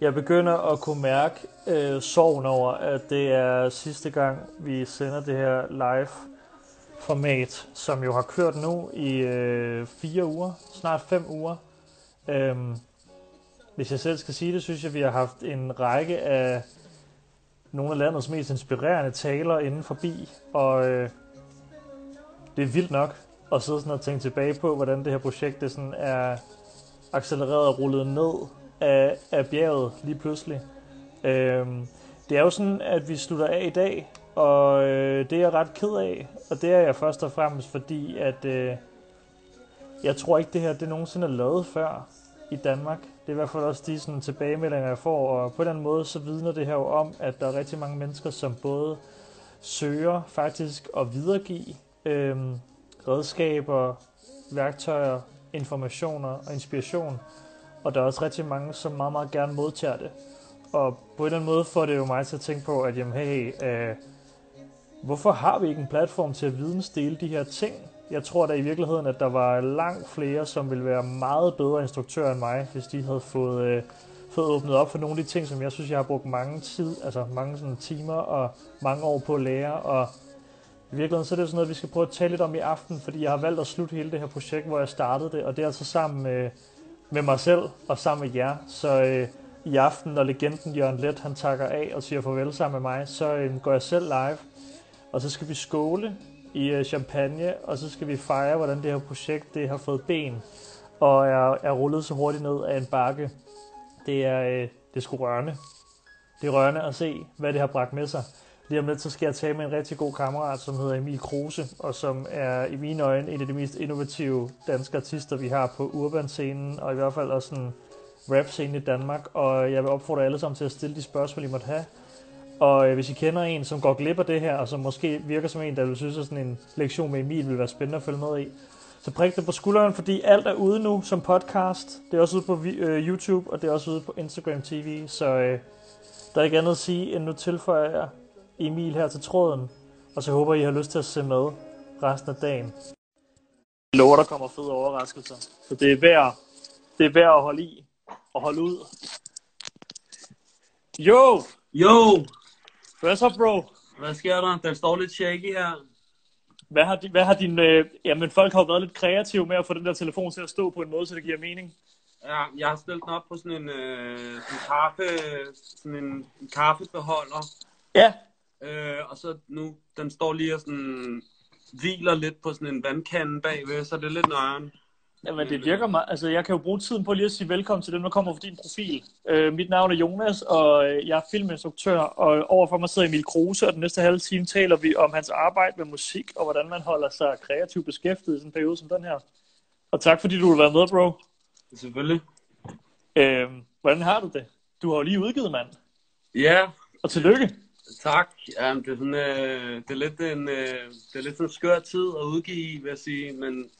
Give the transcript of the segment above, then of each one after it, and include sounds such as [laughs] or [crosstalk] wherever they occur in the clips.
Jeg begynder at kunne mærke øh, sorgen over, at det er sidste gang, vi sender det her live format, som jo har kørt nu i øh, fire uger, snart fem uger. Øhm, hvis jeg selv skal sige det, synes jeg, vi har haft en række af nogle af landets mest inspirerende taler inden forbi, og øh, det er vildt nok at sidde sådan og tænke tilbage på, hvordan det her projekt det sådan er accelereret og rullet ned af, af bjerget lige pludselig. Øhm, det er jo sådan, at vi slutter af i dag, og øh, det er jeg ret ked af, og det er jeg først og fremmest, fordi at øh, jeg tror ikke, det her det nogensinde er lavet før i Danmark. Det er i hvert fald også de sådan, tilbagemeldinger, jeg får, og på den måde så vidner det her jo om, at der er rigtig mange mennesker, som både søger faktisk at videregive øh, redskaber, værktøjer, informationer og inspiration, og der er også rigtig mange, som meget, meget gerne modtager det. Og på en eller anden måde får det jo mig til at tænke på, at jamen, hey, øh, hvorfor har vi ikke en platform til at vidensdele de her ting? Jeg tror da i virkeligheden, at der var langt flere, som ville være meget bedre instruktører end mig, hvis de havde fået, øh, fået åbnet op for nogle af de ting, som jeg synes, jeg har brugt mange tid, altså mange sådan timer og mange år på at lære. Og i virkeligheden så er det sådan noget, vi skal prøve at tale lidt om i aften, fordi jeg har valgt at slutte hele det her projekt, hvor jeg startede det, og det er altså sammen med, med mig selv og sammen med jer. Så øh, i aften, når legenden Jørgen Let, han takker af og siger farvel sammen med mig, så øh, går jeg selv live, og så skal vi skåle i øh, champagne, og så skal vi fejre, hvordan det her projekt det har fået ben, og er, er rullet så hurtigt ned af en bakke. Det er, øh, det er sgu rørende. Det er rørende at se, hvad det har bragt med sig. Lige om lidt, så skal jeg tale med en rigtig god kammerat, som hedder Emil Kruse, og som er i mine øjne en af de mest innovative danske artister, vi har på urban-scenen, og i hvert fald også en rap-scene i Danmark. Og jeg vil opfordre alle sammen til at stille de spørgsmål, I måtte have. Og øh, hvis I kender en, som går glip af det her, og som måske virker som en, der vil synes, at sådan en lektion med Emil vil være spændende at følge med i, så prik det på skulderen, fordi alt er ude nu som podcast. Det er også ude på øh, YouTube, og det er også ude på Instagram TV, så øh, der er ikke andet at sige, end nu tilføjer jeg Emil her til tråden, og så håber I har lyst til at se med resten af dagen. Jeg lover, der kommer fede overraskelser, så det er værd, det er værd at holde i og holde ud. Jo! Jo! Hvad så, bro? Hvad sker der? Den står lidt shaky her. Hvad har, din, hvad har din... Øh, jamen, folk har jo været lidt kreative med at få den der telefon til at stå på en måde, så det giver mening. Ja, jeg har stillet den op på sådan en, øh, sådan en kaffe, sådan en, en kaffebeholder. Ja. Øh, og så nu, den står lige og sådan hviler lidt på sådan en vandkande bagved, så det er lidt nøjeren. Jamen, det virker mig. Altså, jeg kan jo bruge tiden på lige at sige velkommen til dem, der kommer på din profil. Øh, mit navn er Jonas, og øh, jeg er filminstruktør, og overfor mig sidder Emil Kruse, og den næste halve time taler vi om hans arbejde med musik, og hvordan man holder sig kreativt beskæftiget i sådan en periode som den her. Og tak fordi du vil være med, bro. Selvfølgelig. Øh, hvordan har du det? Du har jo lige udgivet, mand. Ja. Og tillykke. Tak. Jamen, det, er sådan, øh, det, er lidt en, øh, det er lidt sådan en skør tid at udgive, vil jeg sige, men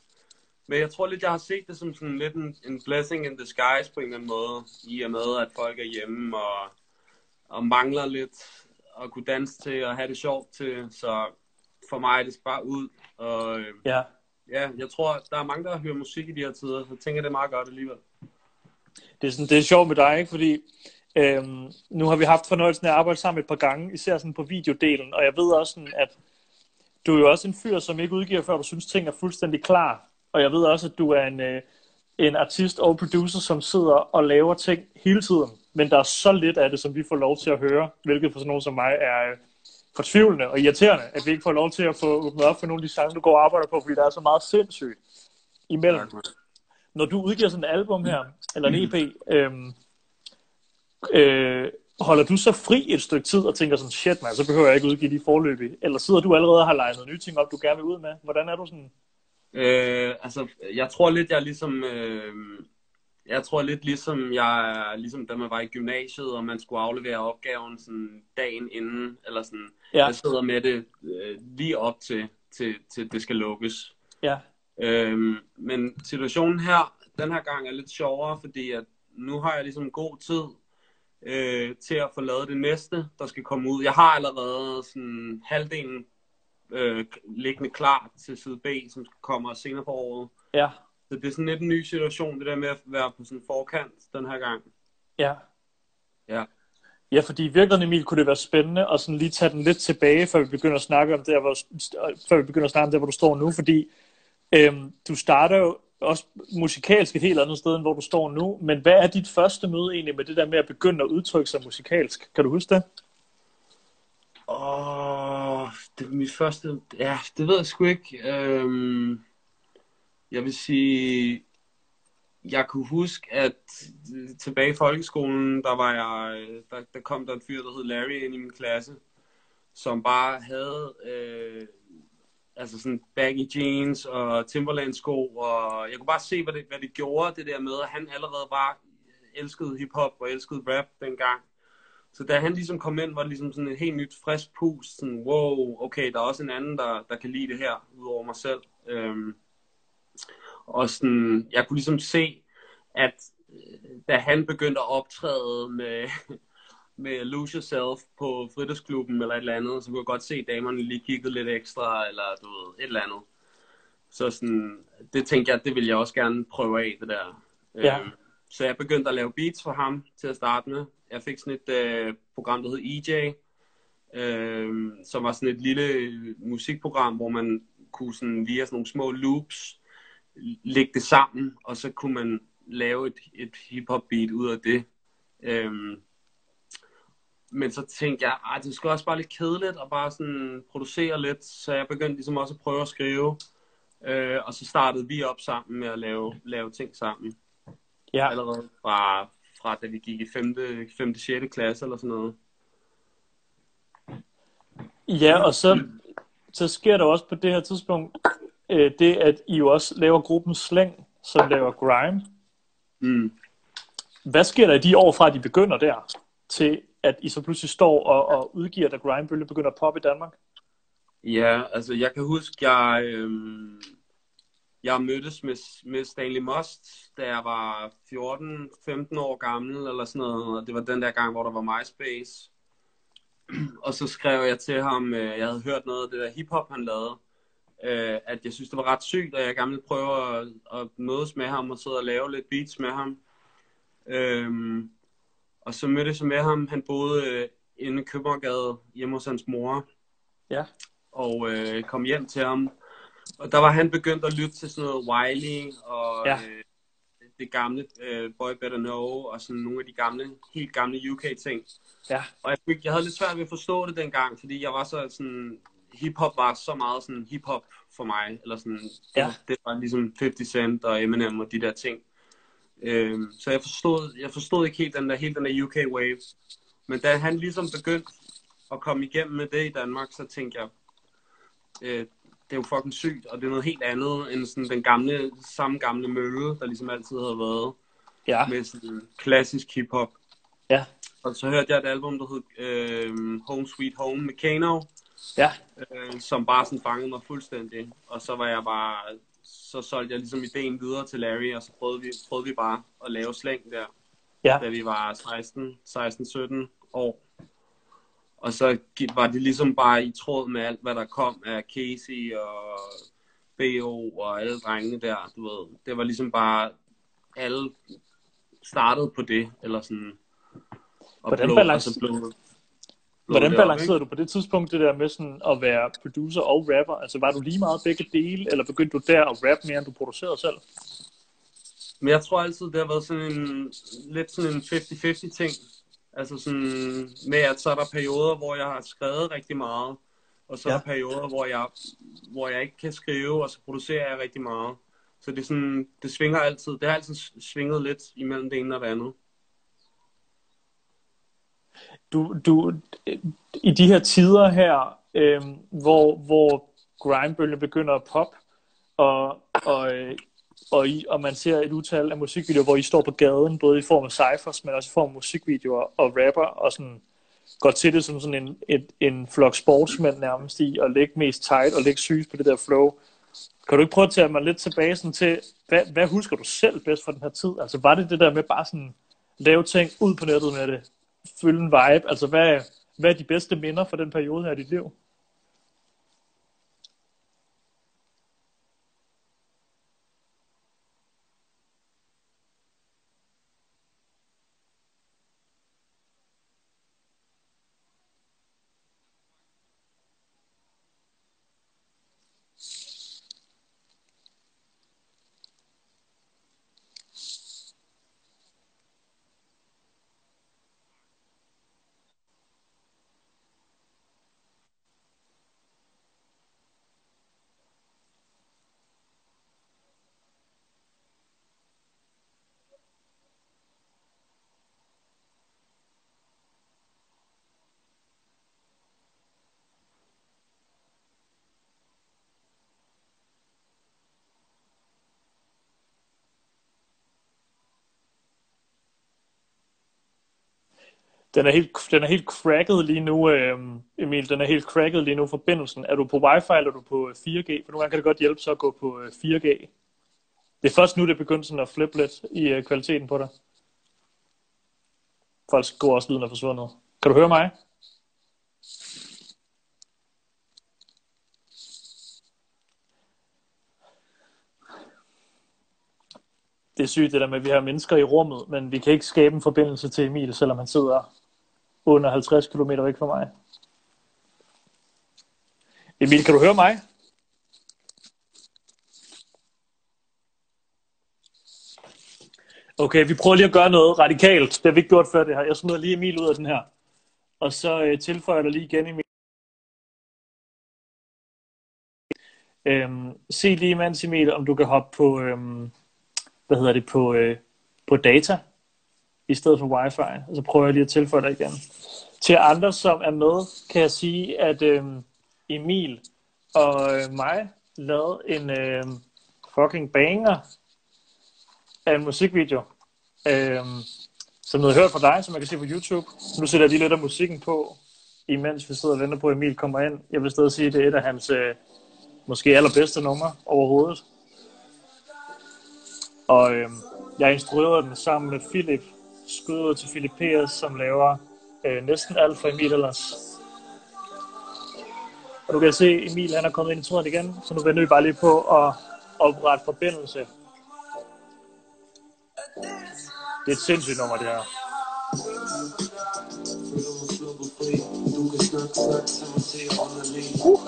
men jeg tror lidt, jeg har set det som sådan lidt en, en blessing in disguise på en eller anden måde, i og med, at folk er hjemme og, og mangler lidt at kunne danse til og have det sjovt til. Så for mig, det skal bare ud. Og, ja. ja, jeg tror, der er mange, der hører musik i de her tider, så jeg tænker, det er meget godt alligevel. Det er, sådan, det er sjovt med dig, ikke? fordi øhm, nu har vi haft fornøjelsen af at arbejde sammen et par gange, især sådan på videodelen, og jeg ved også, sådan, at du er jo også en fyr, som ikke udgiver, før du synes, ting er fuldstændig klar. Og jeg ved også, at du er en, øh, en artist og producer, som sidder og laver ting hele tiden. Men der er så lidt af det, som vi får lov til at høre, hvilket for sådan nogen som mig er øh, fortvivlende og irriterende, at vi ikke får lov til at få åbnet op for nogle af de sange, du går og arbejder på, fordi der er så meget sindssygt imellem. Når du udgiver sådan et album her, eller en EP, øh, øh, holder du så fri et stykke tid og tænker sådan, shit man, så behøver jeg ikke udgive de forløb Eller sidder du allerede og har legnet nye ting op, du gerne vil ud med? Hvordan er du sådan? Øh, altså, jeg tror lidt, jeg ligesom... Øh, jeg tror lidt ligesom jeg er, ligesom da man var i gymnasiet, og man skulle aflevere opgaven sådan dagen inden, eller sådan, ja. jeg sidder med det øh, lige op til, til, til det skal lukkes. Ja. Øhm, men situationen her, den her gang er lidt sjovere, fordi at nu har jeg ligesom god tid øh, til at få lavet det næste, der skal komme ud. Jeg har allerede sådan halvdelen øh, liggende klar til side B, som kommer senere på året. Ja. Så det er sådan lidt en ny situation, det der med at være på sådan forkant den her gang. Ja. Ja. Ja, fordi i virkeligheden, Emil, kunne det være spændende at sådan lige tage den lidt tilbage, før vi begynder at snakke om det, hvor, før vi begynder at snakke om det, hvor du står nu, fordi øhm, du starter jo også musikalsk et helt andet sted, end hvor du står nu, men hvad er dit første møde egentlig med det der med at begynde at udtrykke sig musikalsk? Kan du huske det? Åh, det var mit første... Ja, det ved jeg sgu ikke. Øhm, jeg vil sige... Jeg kunne huske, at tilbage i folkeskolen, der var jeg, der, der kom der en fyr, der hed Larry ind i min klasse, som bare havde øh, altså sådan baggy jeans og Timberland sko, og jeg kunne bare se, hvad det, hvad det gjorde, det der med, at han allerede var elskede hiphop og elskede rap dengang. Så da han ligesom kom ind, var det ligesom sådan et helt nyt, frisk pust. Sådan, wow, okay, der er også en anden, der, der kan lide det her, udover mig selv. Øhm, og sådan, jeg kunne ligesom se, at øh, da han begyndte at optræde med, [laughs] med Lose Yourself på fritidsklubben eller et eller andet, så kunne jeg godt se, at damerne lige kiggede lidt ekstra, eller du ved, et eller andet. Så sådan, det tænkte jeg, det ville jeg også gerne prøve af, det der. Ja. Øhm, så jeg begyndte at lave beats for ham til at starte med. Jeg fik sådan et øh, program, der hed EJ, øh, som var sådan et lille musikprogram, hvor man kunne sådan via sådan nogle små loops lægge det sammen, og så kunne man lave et, et hip-hop beat ud af det. Øh, men så tænkte jeg, at det skulle også bare lidt kedeligt at bare sådan producere lidt, så jeg begyndte ligesom også at prøve at skrive. Øh, og så startede vi op sammen med at lave, lave ting sammen. Ja. Allerede fra, fra da vi gik i 5. 5. 6. klasse eller sådan noget. Ja, og så, så sker der også på det her tidspunkt øh, det, at I jo også laver gruppen Slæng, som laver grime. Mm. Hvad sker der i de år fra, at de begynder der, til at I så pludselig står og, og udgiver, da grimebølge begynder at poppe i Danmark? Ja, altså jeg kan huske, jeg, øhm, jeg mødtes med, med Stanley Most, da jeg var 14-15 år gammel, eller sådan noget, og det var den der gang, hvor der var MySpace. [clears throat] og så skrev jeg til ham, øh, jeg havde hørt noget af det der hiphop, han lavede, øh, at jeg synes, det var ret sygt, og jeg gerne ville prøve at, at mødes med ham og sidde og lave lidt beats med ham. Øhm, og så mødtes jeg med ham. Han boede øh, inde i Købmagergade hjemme hos hans mor. Ja. Og øh, kom hjem til ham. Og der var han begyndt at lytte til sådan noget Wiley og Ja. øh, det gamle øh, Boy Better Know og sådan nogle af de gamle, helt gamle UK-ting. Ja. Og jeg, jeg havde lidt svært ved at forstå det dengang, fordi jeg var så sådan, hiphop var så meget sådan hiphop for mig, eller sådan, Ja. det var ligesom 50 Cent og Eminem og de der ting. Øhm, så jeg forstod, jeg forstod ikke helt den der, helt den der UK wave. Men da han ligesom begyndte at komme igennem med det i Danmark, så tænkte jeg, øh, det er jo fucking sygt, og det er noget helt andet end sådan den gamle, samme gamle mølle, der ligesom altid havde været Ja. med sådan klassisk hiphop. Ja. Og så hørte jeg et album, der hed øh, Home Sweet Home med Kano, Ja. øh, som bare sådan fangede mig fuldstændig. Og så var jeg bare, så solgte jeg ligesom ideen videre til Larry, og så prøvede vi, prøvede vi bare at lave slæng der, Ja. da vi var 16, 16-17 år. Og så var det ligesom bare i tråd med alt, hvad der kom af Casey og B.O. og alle drengene der, du ved. Det var ligesom bare, alle startede på det, eller sådan. Og Hvordan blå, balance- og så blå, blå Hvordan det op, balancerede du på det tidspunkt det der med sådan at være producer og rapper? Altså var du lige meget begge dele, eller begyndte du der at rappe mere, end du producerede selv? Men jeg tror altid, det har været sådan en, lidt sådan en 50-50 ting. Altså sådan med, at så er der perioder, hvor jeg har skrevet rigtig meget, og så. Ja. er der perioder, hvor jeg, hvor jeg ikke kan skrive, og så producerer jeg rigtig meget. Så det, er sådan, det svinger altid. Det har altid svinget lidt imellem det ene og det andet. Du, du, øh, I de her tider her, øh, hvor, hvor grimebølgen begynder at pop, og, og, øh, og, I, og man ser et utal af musikvideoer, hvor I står på gaden, både i form af cyphers, men også i form af musikvideoer og rapper, og sådan går til det som sådan en, et, en flok sportsmænd nærmest i, og lægge mest tight og lægge sygt på det der flow. Kan du ikke prøve at tage mig lidt tilbage sådan til, hvad, hvad husker du selv bedst fra den her tid? Altså var det det der med bare sådan lave ting ud på nettet med det, følge en vibe? Altså hvad, hvad er de bedste minder fra den periode her i dit liv? Den er helt, den er helt cracket lige nu, øh, Emil. Den er helt cracket lige nu, forbindelsen. Er du på wifi, eller er du på øh, 4G? For nogle gange kan det godt hjælpe så at gå på øh, 4G. Det er først nu, det begynder sådan at flippe lidt i øh, kvaliteten på dig. Folks går også lyden er forsvundet. Kan du høre mig? det er sygt det der med, at vi har mennesker i rummet, men vi kan ikke skabe en forbindelse til Emil, selvom han sidder under 50 km væk fra mig. Emil, kan du høre mig? Okay, vi prøver lige at gøre noget radikalt. Det har vi ikke gjort før det her. Jeg smider lige Emil ud af den her. Og så øh, tilføjer jeg dig lige igen, Emil. Øhm, se lige imens, Emil, om du kan hoppe på, øhm, hvad hedder det, på, øh, på data, i stedet for wifi. Og så prøver jeg lige at tilføje dig igen. Til andre, som er med, kan jeg sige, at øh, Emil og øh, mig lavede en øh, fucking banger af en musikvideo, øh, som noget hørt fra dig, som man kan se på YouTube. Nu sætter jeg lige lidt af musikken på, imens vi sidder og venter på, at Emil kommer ind. Jeg vil stadig sige, at det er et af hans øh, måske allerbedste numre overhovedet. Og øh, jeg instruerede den sammen med Philip, skyder til Philip P.S., som laver øh, næsten alt for Emil ellers. Og du kan se, at Emil han er kommet ind i tråden igen, så nu venter vi bare lige på at oprette forbindelse. Det er et sindssygt nummer, det her. Uh.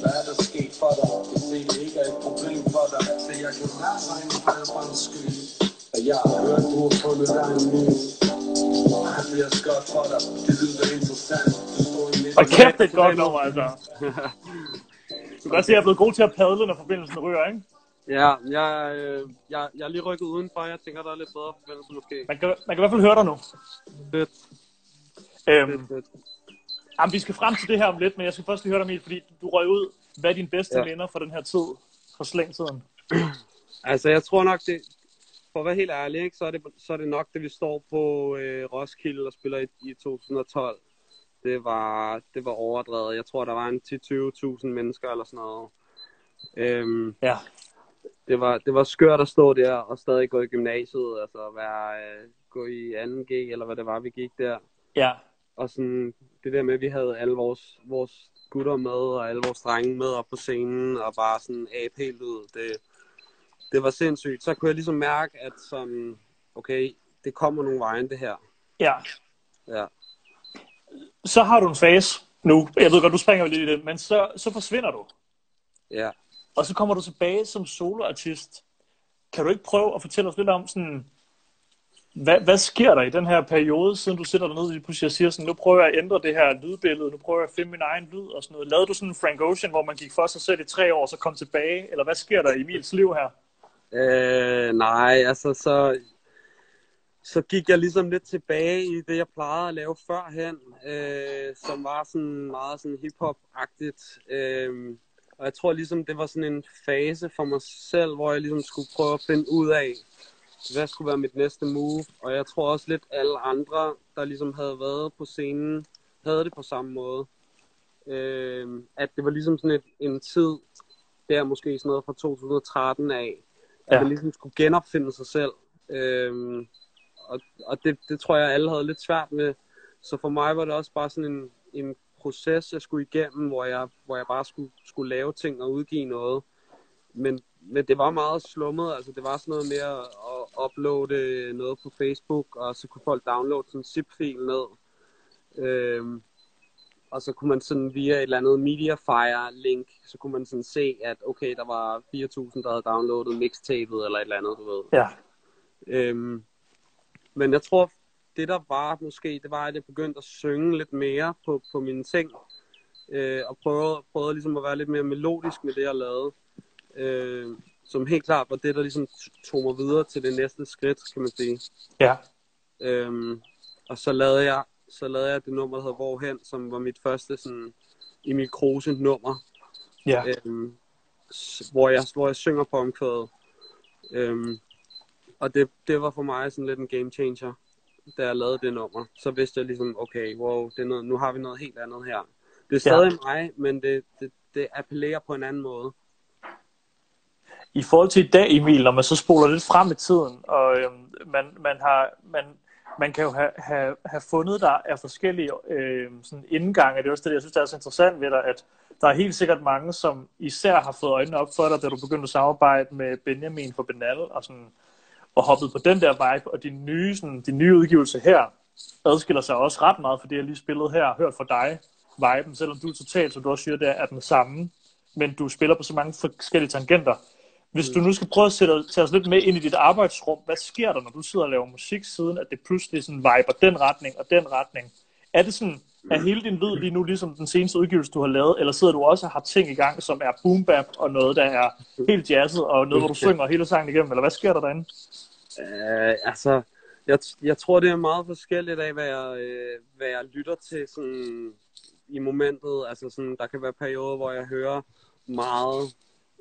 Hvad er der sket for dig? Det er ikke et problem for dig Så jeg kan være regne fra en skyld. Og jeg har hørt, du har fundet dig en ny Han bliver skot for dig Det lyder interessant Og kæft, det er et godt nummer, altså [laughs] Du kan godt se, at jeg er blevet god til at padle, når forbindelsen ryger, ikke? Ja, jeg, øh, jeg, jeg er lige rykket udenfor. Jeg tænker, der er lidt bedre forbindelse måske. Man kan, man kan i hvert fald høre dig nu. Fedt. Øhm, fedt, fedt. Jamen, vi skal frem til det her om lidt, men jeg skal først lige høre dig, Emil, fordi du røg ud. Hvad er din bedste ja. minder fra den her tid, fra slængtiden? altså, jeg tror nok, det, for at være helt ærlig, ikke, så, er det, så er det nok, det vi står på øh, Roskilde og spiller i, i 2012. Det var, det var overdrevet. Jeg tror, der var en 10-20.000 mennesker eller sådan noget. Øhm, ja. Det var, det var skørt at stå der og stadig gå i gymnasiet, altså være, øh, gå i 2G, eller hvad det var, vi gik der. Ja og sådan det der med, at vi havde alle vores, vores gutter med, og alle vores drenge med op på scenen, og bare sådan ab helt ud. Det, det var sindssygt. Så kunne jeg ligesom mærke, at sådan, okay, det kommer nogle vejen, det her. Ja. Ja. Så har du en fase nu. Jeg ved godt, du springer lidt i det, men så, så forsvinder du. Ja. Og så kommer du tilbage som soloartist. Kan du ikke prøve at fortælle os lidt om sådan, hvad, hvad sker der i den her periode, siden du sætter dig ned og siger sådan, nu prøver jeg at ændre det her lydbillede, nu prøver jeg at finde min egen lyd og sådan noget. Lavede du sådan en Frank Ocean, hvor man gik for sig selv i tre år, så kom tilbage? Eller hvad sker der i Emils liv her? Øh, nej, altså så, så gik jeg ligesom lidt tilbage i det, jeg plejede at lave førhen, øh, som var sådan meget sådan hip-hop-agtigt. Øh, og jeg tror ligesom, det var sådan en fase for mig selv, hvor jeg ligesom skulle prøve at finde ud af, hvad skulle være mit næste move. Og jeg tror også lidt alle andre, der ligesom havde været på scenen, havde det på samme måde. Øh, at det var ligesom sådan et, en tid, der måske sådan noget fra 2013 af, at ja. man ligesom skulle genopfinde sig selv. Øhm, og og det, det tror jeg, alle havde lidt svært med. Så for mig var det også bare sådan en, en proces, jeg skulle igennem, hvor jeg, hvor jeg bare skulle, skulle lave ting og udgive noget. Men men det var meget slummet, altså det var sådan noget med at, at uploade noget på Facebook, og så kunne folk downloade sådan en zip-fil ned. Øhm, og så kunne man sådan via et eller andet Mediafire-link, så kunne man sådan se, at okay, der var 4.000, der havde downloadet mixtapet eller et eller andet, du ved. Ja. Øhm, men jeg tror, det der var måske, det var, at jeg begyndte at synge lidt mere på, på mine ting. Øh, og prøvede, prøvede ligesom at være lidt mere melodisk med det, jeg lavede øh, som helt klart var det, der ligesom tog mig videre til det næste skridt, kan man sige. Ja. Øhm, og så lavede jeg så lavede jeg det nummer, der hedder Hvorhen, som var mit første sådan Emil Kruse nummer. Ja. Øhm, hvor, jeg, hvor jeg synger på omkvædet. Øhm, og det, det var for mig sådan lidt en game changer. da jeg lavede det nummer, så vidste jeg ligesom, okay, wow, det er noget, nu har vi noget helt andet her. Det er stadig ja. mig, men det, det, det appellerer på en anden måde. I forhold til i dag, Emil, når man så spoler lidt frem i tiden, og øhm, man, man, har, man, man kan jo have, have, have fundet der af forskellige øh, sådan indgange. Det er også det, jeg synes, der er så interessant ved dig, at der er helt sikkert mange, som især har fået øjnene op for dig, da du begyndte at samarbejde med Benjamin for Benal, og, sådan, og hoppet på den der vibe, og din nye, sådan, din nye udgivelse her, adskiller sig også ret meget for det, jeg lige spillede her, hørt fra dig, viben, selvom du er totalt, som du også siger, der er den samme, men du spiller på så mange forskellige tangenter. Hvis du nu skal prøve at sætte, tage os lidt med ind i dit arbejdsrum, hvad sker der, når du sidder og laver musik, siden at det pludselig sådan viber den retning og den retning? Er det sådan, er hele din lyd lige nu ligesom den seneste udgivelse, du har lavet, eller sidder du også og har ting i gang, som er boom bap og noget, der er helt jazzet, og noget, hvor du synger hele sangen igennem, eller hvad sker der derinde? Uh, altså, jeg, jeg tror, det er meget forskelligt af, hvad jeg, øh, hvad jeg lytter til sådan, i momentet. Altså, sådan, der kan være perioder, hvor jeg hører meget øh,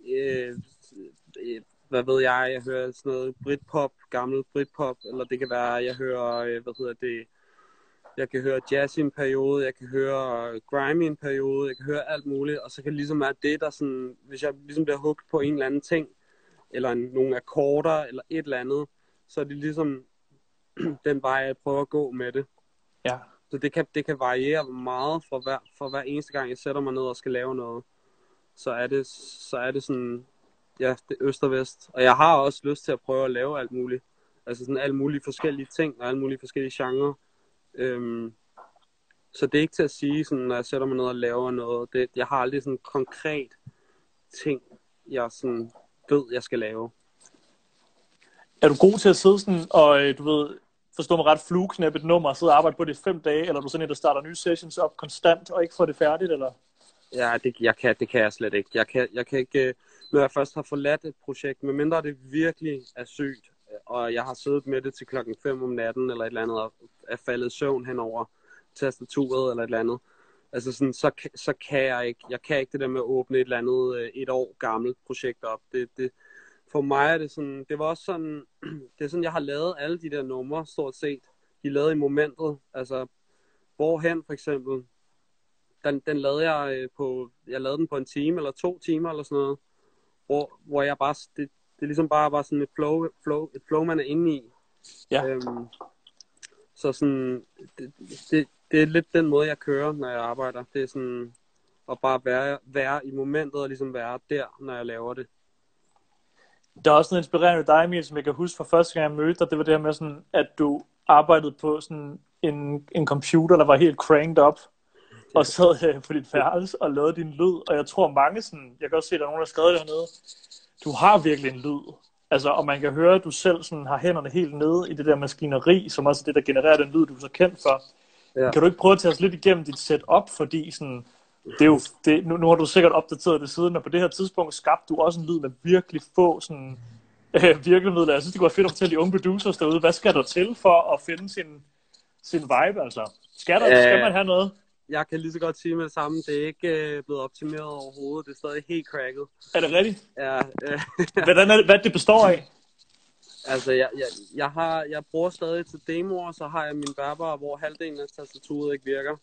Øh, hvad ved jeg, jeg hører sådan noget Britpop, gammel Britpop, eller det kan være, jeg hører, øh, hvad hedder det, jeg kan høre jazz i en periode, jeg kan høre grime i en periode, jeg kan høre alt muligt, og så kan det ligesom være det, der sådan, hvis jeg ligesom bliver hugt på en eller anden ting, eller en, nogle akkorder, eller et eller andet, så er det ligesom [clears throat] den vej, jeg prøver at gå med det. Ja. Så det kan, det kan variere meget for hver, for hver eneste gang, jeg sætter mig ned og skal lave noget. Så er det, så er det sådan, ja, det er øst og vest. Og jeg har også lyst til at prøve at lave alt muligt. Altså sådan alle mulige forskellige ting, og alle mulige forskellige genrer. Øhm, så det er ikke til at sige, sådan, når jeg sætter mig ned og laver noget. Det, jeg har aldrig sådan en konkret ting, jeg sådan ved, jeg skal lave. Er du god til at sidde sådan, og øh, du ved, forstå mig ret, flueknæppe et nummer, og sidde og arbejde på det i fem dage, eller er du sådan en, der starter nye sessions op konstant, og ikke får det færdigt, eller? Ja, det, jeg kan, det kan jeg slet ikke. Jeg kan, jeg kan ikke, når jeg først har forladt et projekt, medmindre det virkelig er sygt, og jeg har siddet med det til klokken 5 om natten, eller et eller andet, og er faldet søvn hen over tastaturet, eller et eller andet, altså sådan, så, så kan jeg ikke, jeg kan ikke det der med at åbne et eller andet øh, et år gammelt projekt op. Det, det, for mig er det sådan, det var også sådan, [clears throat] det er sådan, jeg har lavet alle de der numre, stort set. De lavede i momentet, altså, hvorhen for eksempel, den, den lavede jeg øh, på, jeg lavede den på en time eller to timer eller sådan noget hvor, hvor jeg bare, det, det ligesom bare var sådan et flow, flow, et flow man er inde i. Ja. Øhm, så sådan, det, det, det er lidt den måde, jeg kører, når jeg arbejder. Det er sådan at bare være, være i momentet og ligesom være der, når jeg laver det. Der er også noget inspirerende ved dig, Emil, som jeg kan huske fra første gang, jeg mødte dig. Det var det her med, sådan, at du arbejdede på sådan en, en computer, der var helt cranked up og sad øh, på dit værelse og lavede din lyd. Og jeg tror mange sådan, jeg kan også se, at der er nogen, der har skrevet det hernede, du har virkelig en lyd. Altså, og man kan høre, at du selv sådan har hænderne helt nede i det der maskineri, som også er det, der genererer den lyd, du er så kendt for. Ja. Kan du ikke prøve at tage os lidt igennem dit setup, fordi sådan, det er jo, det, nu, nu har du sikkert opdateret det siden, og på det her tidspunkt skabte du også en lyd med virkelig få sådan, øh, virkemidler. Jeg synes, det kunne være fedt at fortælle de unge producers derude, hvad skal der til for at finde sin, sin vibe, altså? Skal, der, øh, skal man have noget? Jeg kan lige så godt sige med det samme, det er ikke øh, blevet optimeret overhovedet. Det er stadig helt cracket. Er det rigtigt? Ja. Øh, [laughs] Hvordan er det, hvad det består af? Altså, jeg, jeg, jeg, har, jeg bruger stadig til demoer, så har jeg min bærbare, hvor halvdelen af tastaturet ikke virker.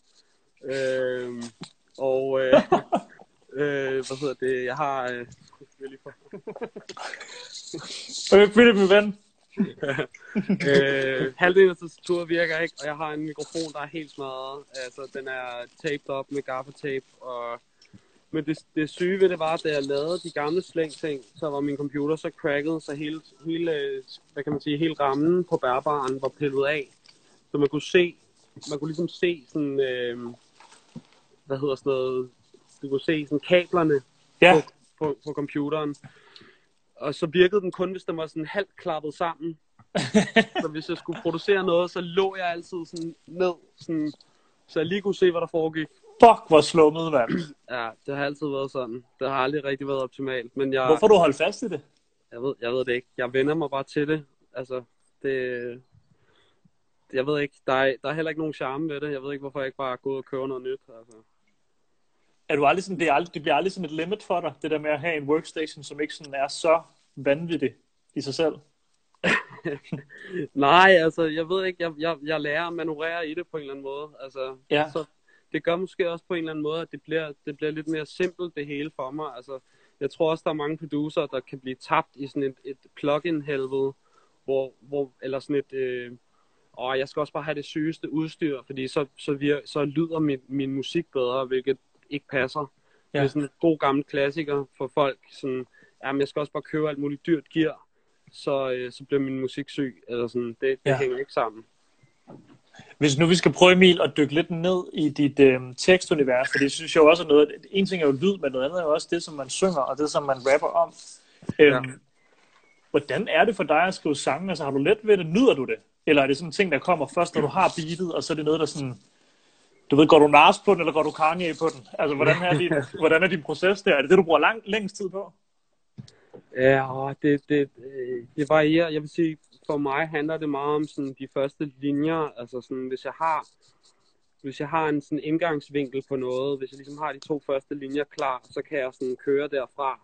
Øh, og øh, [laughs] øh, hvad hedder det? Jeg har... Øh, [laughs] øh, Philip, min ven [laughs] øh, halvdelen af tastaturet virker ikke, og jeg har en mikrofon, der er helt smadret. Altså, den er taped op med gaffatape, og... Men det, det syge ved det var, at da jeg lavede de gamle slæng-ting, så var min computer så cracket, så hele, hele, hvad kan man sige, hele rammen på bærbaren var pillet af. Så man kunne se, man kunne ligesom se sådan, øh, hvad hedder sådan noget, du kunne se sådan kablerne ja. på, på, på computeren og så virkede den kun, hvis den var sådan halvt klappet sammen. [laughs] så hvis jeg skulle producere noget, så lå jeg altid sådan ned, sådan, så jeg lige kunne se, hvad der foregik. Fuck, hvor slummet, mand. [clears throat] ja, det har altid været sådan. Det har aldrig rigtig været optimalt. Men jeg, Hvorfor du holdt fast i det? Jeg ved, jeg ved det ikke. Jeg vender mig bare til det. Altså, det... Jeg ved ikke, der er, der er heller ikke nogen charme ved det. Jeg ved ikke, hvorfor jeg ikke bare går ud og køber noget nyt. Altså er du aldrig sådan, det, er aldrig, det bliver aldrig sådan et limit for dig, det der med at have en workstation, som ikke sådan er så vanvittig i sig selv? [laughs] Nej, altså, jeg ved ikke, jeg, jeg, jeg lærer at manøvrere i det på en eller anden måde. Altså, Ja. så det gør måske også på en eller anden måde, at det bliver, det bliver lidt mere simpelt det hele for mig. Altså, jeg tror også, der er mange producer, der kan blive tabt i sådan et, et plugin helvede, hvor, hvor, eller sådan et, øh, åh, jeg skal også bare have det sygeste udstyr, fordi så, så, vir, så lyder min, min musik bedre, hvilket ikke passer. Ja. Det er sådan en god gammel klassiker for folk, sådan, jamen jeg skal også bare købe alt muligt dyrt gear, så, øh, så bliver min musik syg, eller sådan, det, det Ja. hænger ikke sammen. Hvis nu vi skal prøve, Emil, at dykke lidt ned i dit øh, tekstunivers, for det synes jeg jo også er noget, en ting er jo lyd, men noget andet er jo også det, som man synger, og det, som man rapper om. Øhm, Ja. Hvordan er det for dig at skrive sange? Altså har du let ved det? Nyder du det? Eller er det sådan en ting, der kommer først, når du har beatet, og så er det noget, der sådan... Du ved, går du Nas på den, eller går du Kanye på den? Altså, hvordan er din, hvordan er din proces der? Er det det, du bruger lang, længst tid på? Ja, det, det, øh, det varierer. Jeg vil sige, for mig handler det meget om sådan de første linjer. Altså sådan, hvis jeg har, hvis jeg har en sådan indgangsvinkel på noget, hvis jeg ligesom har de to første linjer klar, så kan jeg sådan køre derfra.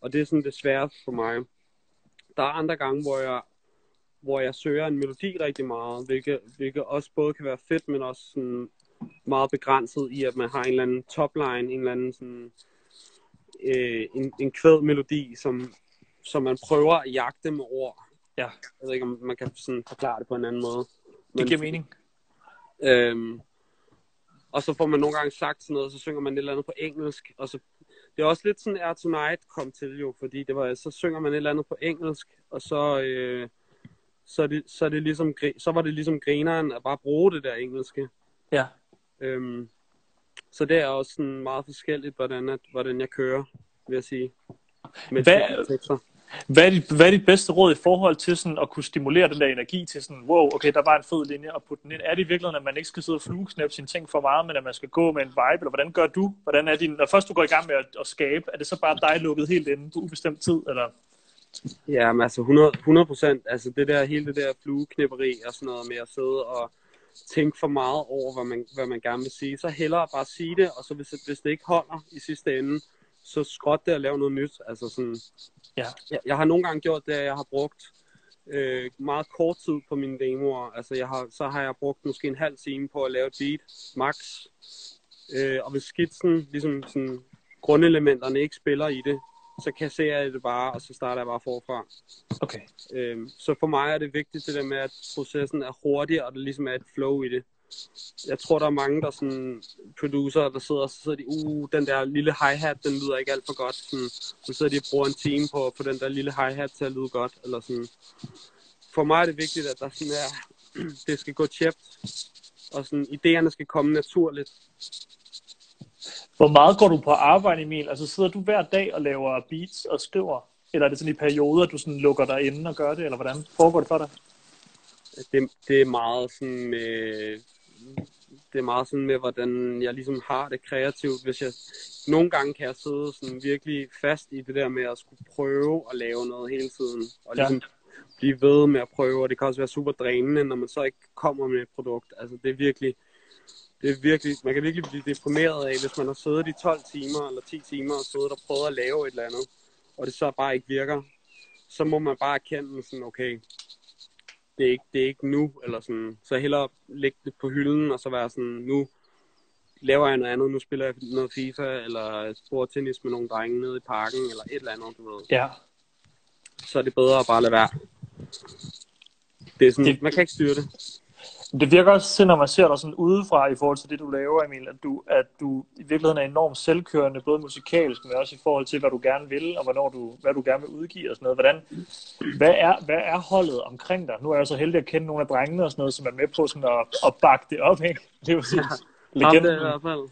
Og det er sådan det sværeste for mig. Der er andre gange, hvor jeg, hvor jeg søger en melodi rigtig meget, hvilket, hvilket også både kan være fedt, men også sådan meget begrænset i, at man har en eller anden topline, en eller anden sådan, øh, en, en kvæd melodi, som, som man prøver at jagte med ord. Ja. Jeg ved ikke, om man kan sådan forklare det på en anden måde. Det giver mening. Øhm, og så får man nogle gange sagt sådan noget, og så synger man et eller andet på engelsk, og så det er også lidt sådan Air Tonight kom til jo, fordi det var, så synger man et eller andet på engelsk, og så, øh, så, er det, så, er det ligesom, så var det ligesom grineren at bare bruge det der engelske. Ja. Øhm, så det er også sådan meget forskelligt, hvordan, at, hvordan jeg kører, vil jeg sige. Med Hvad- tekster. Hvad er, dit, hvad er dit bedste råd i forhold til sådan at kunne stimulere den der energi til sådan, wow, okay, der var en fed linje og putte den ind. Er det i virkeligheden, at man ikke skal sidde og flueknæppe sine ting for meget, men at man skal gå med en vibe, eller hvordan gør du? Hvordan er din, når først du går i gang med at, at skabe, er det så bare dig lukket helt inde på ubestemt tid, eller? Ja, men altså 100, 100 procent. Altså det der, hele det der flueknipperi og sådan noget med at sidde og tænke for meget over, hvad man, hvad man gerne vil sige. Så hellere bare sige det, og så hvis, hvis det ikke holder i sidste ende, så skråt det og lave noget nyt. Altså sådan, Ja. jeg, jeg har nogle gange gjort det, at jeg har brugt øh, meget kort tid på mine demoer. Altså jeg har, så har jeg brugt måske en halv time på at lave et beat, max. Øh, og hvis skitsen, ligesom sådan, grundelementerne ikke spiller i det, så kasserer jeg det bare, og så starter jeg bare forfra. Okay. Øhm, så for mig er det vigtigt det der med, at processen er hurtig, og der ligesom er et flow i det. Jeg tror, der er mange, der sådan, producer, der sidder og så sidder de, uh, den der lille hi-hat, den lyder ikke alt for godt. Sådan, så sidder de og bruger en time på at få den der lille hi-hat til at lyde godt. Eller sådan. For mig er det vigtigt, at der sådan er, [clears throat] det skal gå tjept, og sådan, idéerne skal komme naturligt. Hvor meget går du på arbejde, Emil? Altså sidder du hver dag og laver beats og skriver? Eller er det sådan i perioder, du sådan lukker dig inde og gør det, eller hvordan foregår det for dig? det, det er meget sådan med, det er meget sådan med, hvordan jeg ligesom har det kreativt. Hvis jeg, nogle gange kan jeg sidde sådan virkelig fast i det der med at skulle prøve at lave noget hele tiden. Og Ja. ligesom blive ved med at prøve, og det kan også være super drænende, når man så ikke kommer med et produkt. Altså det er virkelig, det er virkelig, man kan virkelig blive deprimeret af, hvis man har siddet i 12 timer eller 10 timer og siddet og prøvet at lave et eller andet, og det så bare ikke virker. Så må man bare erkende sådan, okay, det er ikke, det er ikke nu, eller sådan. Så hellere lægge det på hylden, og så være sådan, nu laver jeg noget andet, nu spiller jeg noget FIFA, eller tennis med nogle drenge nede i parken, eller et eller andet, du ved. Ja. Så er det bedre at bare lade være. Det er sådan, det... man kan ikke styre det. Det virker også til, når man ser dig sådan udefra i forhold til det, du laver, Emil, at du, at du i virkeligheden er enormt selvkørende, både musikalsk, men også i forhold til, hvad du gerne vil, og hvornår du, hvad du gerne vil udgive og sådan noget. Hvordan, hvad, er, hvad er holdet omkring dig? Nu er jeg så heldig at kende nogle af drengene og sådan noget, som er med på sådan at, at bakke det op, ikke? Det er jo sådan Ham legenden. det i hvert fald.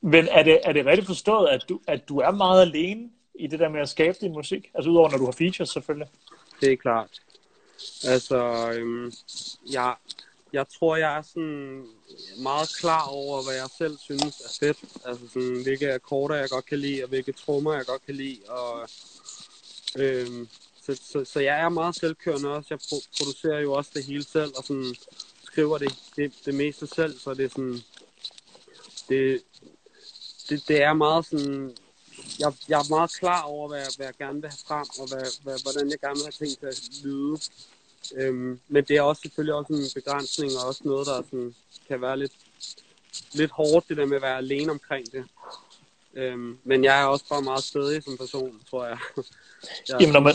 Men er det, er det rigtigt forstået, at du, at du er meget alene i det der med at skabe din musik? Altså udover når du har features selvfølgelig. Det er klart. Altså, øhm, jeg, jeg tror, jeg er sådan meget klar over, hvad jeg selv synes er fedt. Altså sådan, hvilke akkorder jeg godt kan lide, og hvilke trommer jeg godt kan lide. Og, øhm, så, så, så jeg er meget selvkørende også. Jeg pro- producerer jo også det hele selv, og sådan skriver det, det, det meste selv. Så det er sådan, det, det, det er meget sådan jeg, jeg er meget klar over, hvad, hvad jeg gerne vil have frem, og hvad, hvad, hvordan jeg gerne vil have ting til at lyde. Øhm, men det er også selvfølgelig også en begrænsning, og også noget, der sådan, kan være lidt, lidt hårdt, det der med at være alene omkring det. Øhm, men jeg er også bare meget stedig som person, tror jeg. [laughs] jeg Jamen, når man,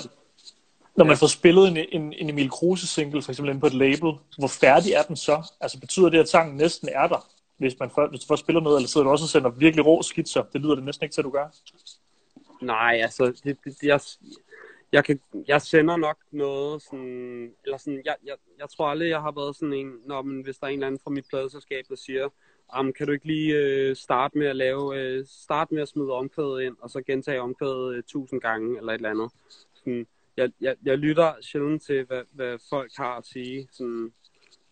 når man ja. får spillet en, en, en Emil Kruse single, for eksempel på et label, hvor færdig er den så? Altså betyder det, at sangen næsten er der, hvis, man får, hvis du får spillet noget, eller sidder du også og sender virkelig rå skitser? Det lyder det næsten ikke til, at du gør. Nej, altså, det, det, jeg, jeg, kan, jeg sender nok noget sådan, eller sådan, jeg, jeg, jeg tror aldrig, jeg har været sådan en, når man, hvis der er en eller anden fra mit pladeselskab, der siger, um, kan du ikke lige øh, starte med at lave, øh, starte med at smide omkvædet ind, og så gentage omkvædet øh, tusind gange, eller et eller andet. Sådan, jeg, jeg, jeg lytter sjældent til, hvad, hvad folk har at sige, sådan,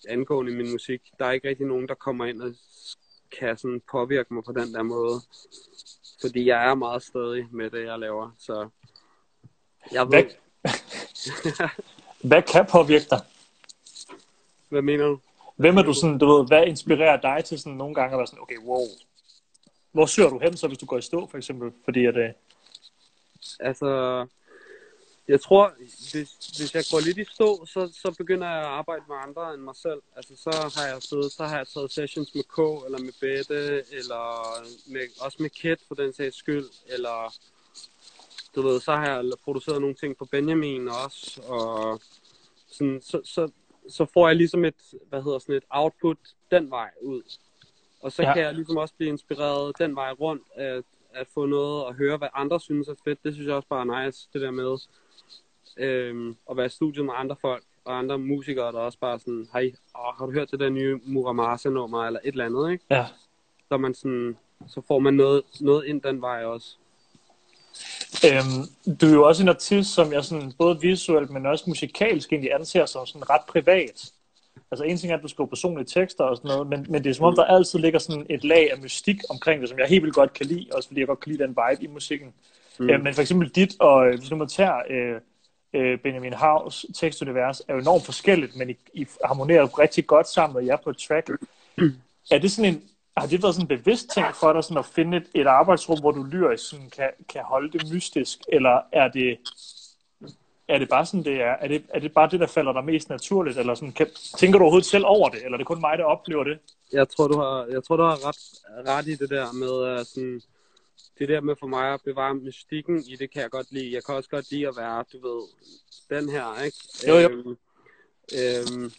angående min musik. Der er ikke rigtig nogen, der kommer ind og kan sådan påvirke mig på den der måde. Fordi jeg er meget stadig med det, jeg laver. Så jeg ved... Hvad, [laughs] hvad kan påvirke dig? Hvad mener du? Hvem er du sådan, du ved, hvad inspirerer dig til sådan nogle gange at være sådan, okay, wow, hvor søger du hen så, hvis du går i stå, for eksempel? Fordi at, øh... Altså, jeg tror, hvis, hvis jeg går lidt i stå, så, så begynder jeg at arbejde med andre end mig selv. Altså, så har jeg siddet, så har jeg taget sessions med K, eller med Bette, eller med, også med Kit for den sags skyld, eller du ved, så har jeg produceret nogle ting for Benjamin også, og sådan, så, så, så får jeg ligesom et, hvad hedder sådan et output den vej ud. Og så ja. kan jeg ligesom også blive inspireret den vej rundt, at, at få noget at høre, hvad andre synes er fedt. Det synes jeg også bare er nice, det der med øhm, at være i studiet med andre folk og andre musikere, der også bare sådan, hej, åh, har du hørt det der nye Muramasa-nummer, eller et eller andet, ikke? Ja. Så, man sådan, så får man noget, noget ind den vej også. Øhm, du er jo også en artist, som jeg sådan, både visuelt, men også musikalsk egentlig anser som sådan ret privat. Altså en ting er, at du skriver personlige tekster og sådan noget, men, men det er som om, der altid ligger sådan et lag af mystik omkring det, som jeg helt vildt godt kan lide, også fordi jeg godt kan lide den vibe i musikken. Mm. Øh, men for eksempel dit, og øh, hvis du må tage øh, øh, Benjamin Havs tekstunivers, er jo enormt forskelligt, men I, I harmonerer rigtig godt sammen med jer på et track. Er det sådan en, har det været sådan en bevidst ting for dig, sådan at finde et, et arbejdsrum, hvor du lyrisk sådan kan, kan holde det mystisk, eller er det, er det bare sådan, det er? Er det, er det bare det, der falder dig mest naturligt, eller sådan, kan, tænker du overhovedet selv over det, eller er det kun mig, der oplever det? Jeg tror, du har, jeg tror, du har ret, ret i det der med, uh, sådan, det der med for mig at bevare mystikken i det, kan jeg godt lide. Jeg kan også godt lide at være, du ved, den her, ikke? Jo, jo. Øhm, øhm,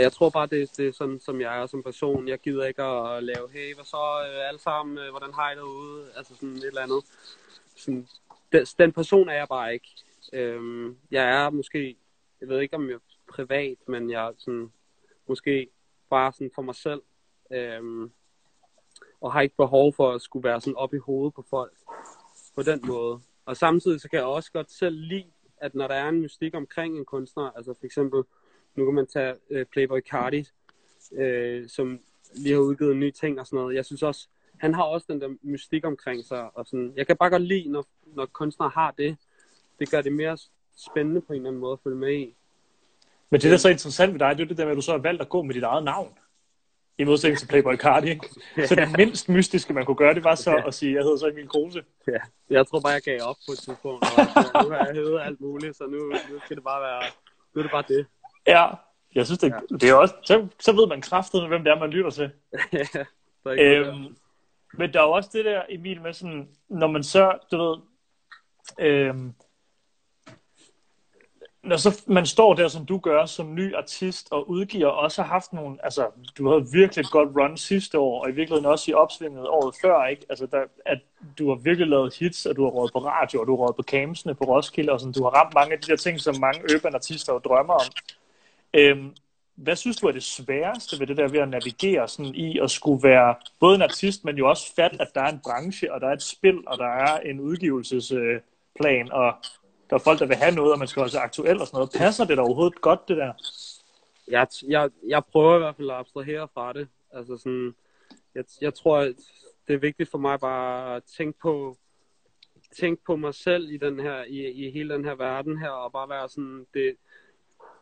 jeg tror bare, det, det er sådan, som jeg er som person. Jeg gider ikke at lave, hey, hvad så, øh, alle sammen, øh, hvordan har I derude? Altså sådan et eller andet. Sådan, den, den person er jeg bare ikke. Øhm, jeg er måske, jeg ved ikke om jeg er privat, men jeg er sådan, måske bare sådan for mig selv. Øhm, og har ikke behov for at skulle være sådan op i hovedet på folk på den måde. Og samtidig så kan jeg også godt selv lide, at når der er en mystik omkring en kunstner, altså for eksempel, nu kan man tage uh, Playboy Cardi, uh, som lige har udgivet nye ting og sådan noget. Jeg synes også, han har også den der mystik omkring sig. Og sådan, jeg kan bare godt lide, når, når kunstnere har det. Det gør det mere spændende på en eller anden måde at følge med i. Men det, der er så interessant ved dig, det er det der med, at du så har valgt at gå med dit eget navn. I modsætning til Playboy Cardi, ikke? [laughs] Så det mindst mystiske, man kunne gøre, det var så at sige, jeg hedder så Emil Kruse. Ja, jeg tror bare, jeg gav op på et tidspunkt. Og nu har jeg heddet alt muligt, så nu, nu skal det bare være, nu er det bare det. Ja, jeg synes, det, ja. det er også, så, så ved man kraftigt, hvem det er, man lytter til. [laughs] ja, der er øhm, men der er jo også det der, Emil, med sådan, når man så, du ved, øhm, når så man står der, som du gør, som ny artist og udgiver, og også har haft nogle, altså, du havde virkelig et godt run sidste år, og i virkeligheden også i opsvinget året før, ikke? Altså, der, at du har virkelig lavet hits, og du har råd på radio, og du har råd på campsene på Roskilde, og sådan, du har ramt mange af de der ting, som mange urban artister jo drømmer om. Øhm, hvad synes du er det sværeste ved det der ved at navigere sådan i at skulle være både en artist, men jo også fat, at der er en branche, og der er et spil, og der er en udgivelsesplan, og der er folk, der vil have noget, og man skal også være aktuel og sådan noget. Passer det da overhovedet godt, det der? Jeg, jeg, jeg prøver i hvert fald at abstrahere fra det. Altså sådan, jeg, jeg tror, at det er vigtigt for mig bare at tænke på, tænke på mig selv i, den her, i, i hele den her verden her, og bare være sådan, det,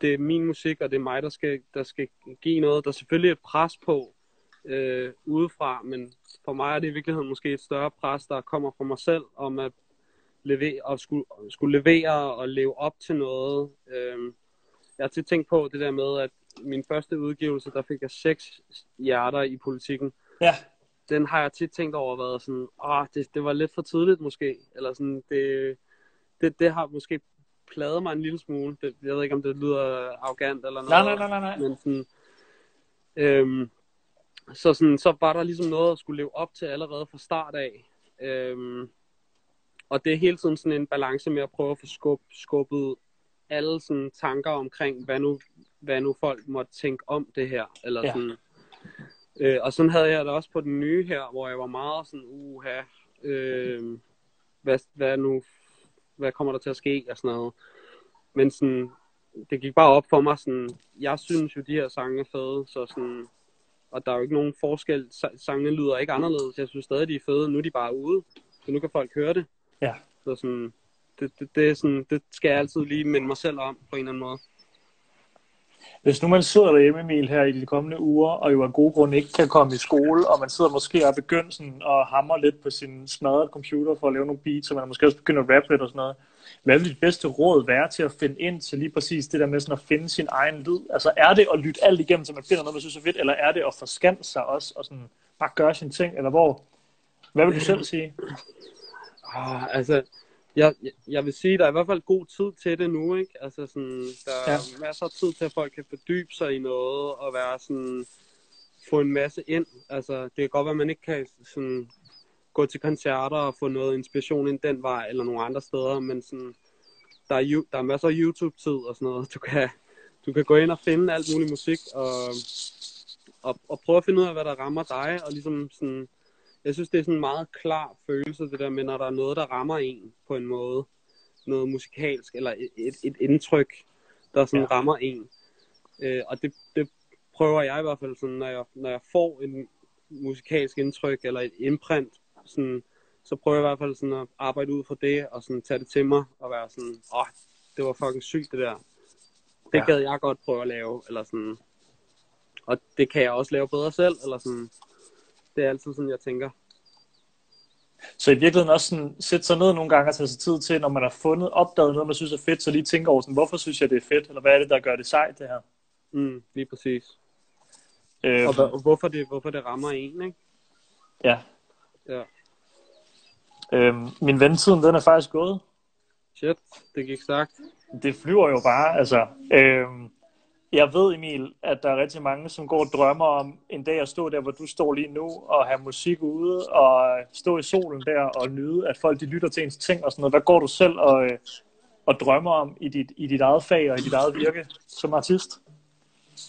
det er min musik, og det er mig, der skal, der skal give noget. Der er selvfølgelig et pres på, øh, udefra, men for mig er det i virkeligheden måske et større pres, der kommer fra mig selv, om at levere, og skulle, skulle levere og leve op til noget. Øh, jeg har tit tænkt på det der med, at min første udgivelse, der fik jeg seks hjerter i politikken. Ja. Den har jeg tit tænkt over været sådan, åh, det, det var lidt for tidligt måske, eller sådan, det, det, det har måske pladet mig en lille smule. Det, jeg ved ikke, om det lyder arrogant eller noget. Nej, nej, nej, nej. Men sådan, øhm, så, sådan, så var der ligesom noget at skulle leve op til allerede fra start af. Øhm, og det er hele tiden sådan en balance med at prøve at få skub, skubbet alle sådan tanker omkring, hvad nu, hvad nu folk måtte tænke om det her. Eller Ja. sådan. Øh, og sådan havde jeg det også på den nye her, hvor jeg var meget sådan, uha, øh, hvad, hvad nu, hvad kommer der til at ske og sådan noget. Men sådan, det gik bare op for mig, sådan, jeg synes jo, de her sange er fede, så sådan, og der er jo ikke nogen forskel. Sa- Sangene lyder ikke anderledes. Jeg synes stadig, de er fede. Nu er de bare ude, så nu kan folk høre det. Ja. Så sådan, det, det, det, er sådan, det skal jeg altid lige minde mig selv om på en eller anden måde. Hvis nu man sidder derhjemme, Emil, her i de kommende uger, og jo af gode grunde ikke kan komme i skole, og man sidder måske og begyndt sådan og hammer lidt på sin smadrede computer for at lave nogle beats, og man måske også begynder at rappe lidt og sådan noget. Hvad vil dit bedste råd være til at finde ind til lige præcis det der med sådan at finde sin egen lyd? Altså er det at lytte alt igennem, så man finder noget, man synes er fedt, eller er det at forskanse sig også og sådan bare gøre sine ting, eller hvor? Hvad vil du selv sige? Ah, altså, jeg, jeg- vil sige, der er i hvert fald god tid til det nu, ikke? Altså sådan, der er Ja. masser af tid til, at folk kan fordybe sig i noget, og være sådan, få en masse ind. Altså, det kan godt være, at man ikke kan sådan, gå til koncerter og få noget inspiration ind den vej, eller nogle andre steder, men sådan, der er, der er masser af YouTube-tid og sådan noget. Du kan, du kan gå ind og finde alt muligt musik, og, og, og prøve at finde ud af, hvad der rammer dig, og ligesom sådan, jeg synes, det er sådan en meget klar følelse, det der med, når der er noget, der rammer en på en måde. Noget musikalsk, eller et, et, indtryk, der sådan Ja. rammer en. Øh, og det, det prøver jeg i hvert fald, sådan, når, jeg, når jeg får en musikalsk indtryk, eller et imprint, sådan, så prøver jeg i hvert fald sådan at arbejde ud fra det, og sådan tage det til mig, og være sådan, åh, det var fucking sygt det der. Det ja. gad jeg godt prøve at lave, eller sådan. Og det kan jeg også lave bedre selv, eller sådan. Det er altid sådan, jeg tænker. Så i virkeligheden også sådan, sætte sig ned nogle gange og tage sig tid til, når man har fundet, opdaget noget, man synes er fedt, så lige tænke over sådan, hvorfor synes jeg, det er fedt, eller hvad er det, der gør det sejt, det her? Mm, lige præcis. Øh, Og, og hvorfor, det, hvorfor det rammer en, ikke? ja. Ja. Øhm, min ventiden, den er faktisk gået. Shit, det gik sagt. Det flyver jo bare, altså. Øhm, jeg ved, Emil, at der er rigtig mange, som går og drømmer om en dag at stå der, hvor du står lige nu, og have musik ude, og stå i solen der, og nyde, at folk de lytter til ens ting og sådan noget. Hvad går du selv og, øh, og drømmer om i dit, i dit eget fag og i dit eget virke som artist?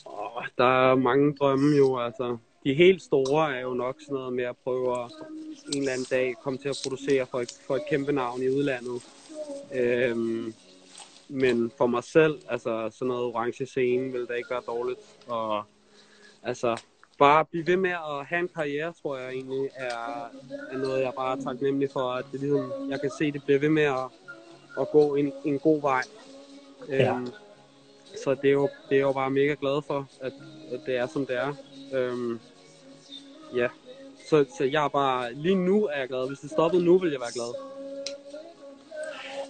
Åh, der er mange drømme jo, altså. De helt store er jo nok sådan noget med at prøve at en eller anden dag komme til at producere for et, for et kæmpe navn i udlandet. Øhm, men for mig selv, altså sådan noget orange scene, vil det ikke være dårligt. Og altså, bare blive ved med at have en karriere, tror jeg egentlig er, er noget, jeg bare er taknemmelig for, at det ligesom, jeg kan se, det bliver ved med at, at gå en, en god vej. Ja. Øhm, så det er, jo, det er jo bare mega glad for, at, at det er, som det er. Øhm, ja, så, så jeg er bare, lige nu er jeg glad. Hvis det stoppede nu, vil jeg være glad.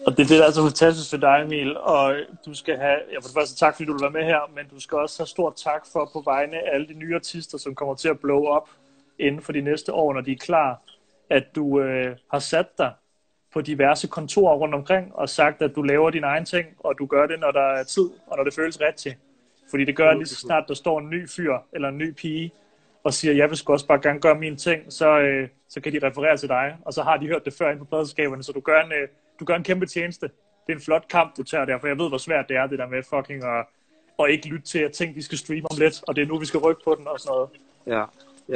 Og det er det, der er så fantastisk for dig, Emil. Og du skal have, ja, for det første tak, fordi du vil være med her, men du skal også have stort tak for på vegne af alle de nye artister, som kommer til at blow op inden for de næste år, når de er klar, at du øh, har sat dig på diverse kontorer rundt omkring og sagt, at du laver dine egne ting, og du gør det, når der er tid, og når det føles rigtigt. Fordi det gør, at lige så snart der står en ny fyr eller en ny pige, og siger, jeg vil sgu også bare gerne gøre mine ting, så, øh, så kan de referere til dig. Og så har de hørt det før ind på pladskaberne, så du gør, en, øh, du gør en kæmpe tjeneste. Det er en flot kamp, du tager der, for jeg ved, hvor svært det er, det der med fucking at, og ikke lytte til, at ting, de skal streame om lidt, og det er nu, vi skal rykke på den og sådan noget. Ja,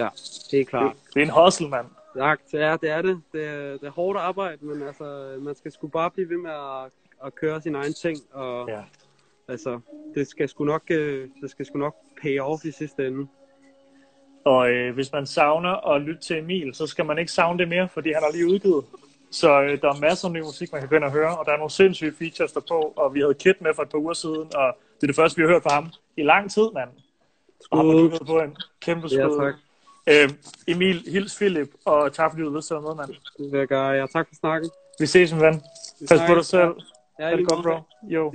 ja, helt klart. Det, det er en hustle, mand. Ja, det er det. Er det. Det, er, det er hårdt arbejde, men altså, man skal sgu bare blive ved med at, at køre sin egen ting, og Ja. altså, det skal sgu nok, øh, det skal sgu nok pay off i sidste ende. Og øh, hvis man savner at lytte til Emil, så skal man ikke savne det mere, fordi han har lige udgivet. Så øh, der er masser af ny musik, man kan gå ind og høre, og der er nogle sindssyge features derpå, og vi havde Kit med for et par uger siden, og det er det første, vi har hørt fra ham i lang tid, mand. Og ham har på en kæmpe Ja, skud. tak. Øh, Emil, hils Philip, og tak fordi du være med, mand. Det vil jeg gøre. Ja, tak for snakken. Vi ses, min ven. Vi Pas på dig selv. Ja, Ha' det godt, bro. Jo.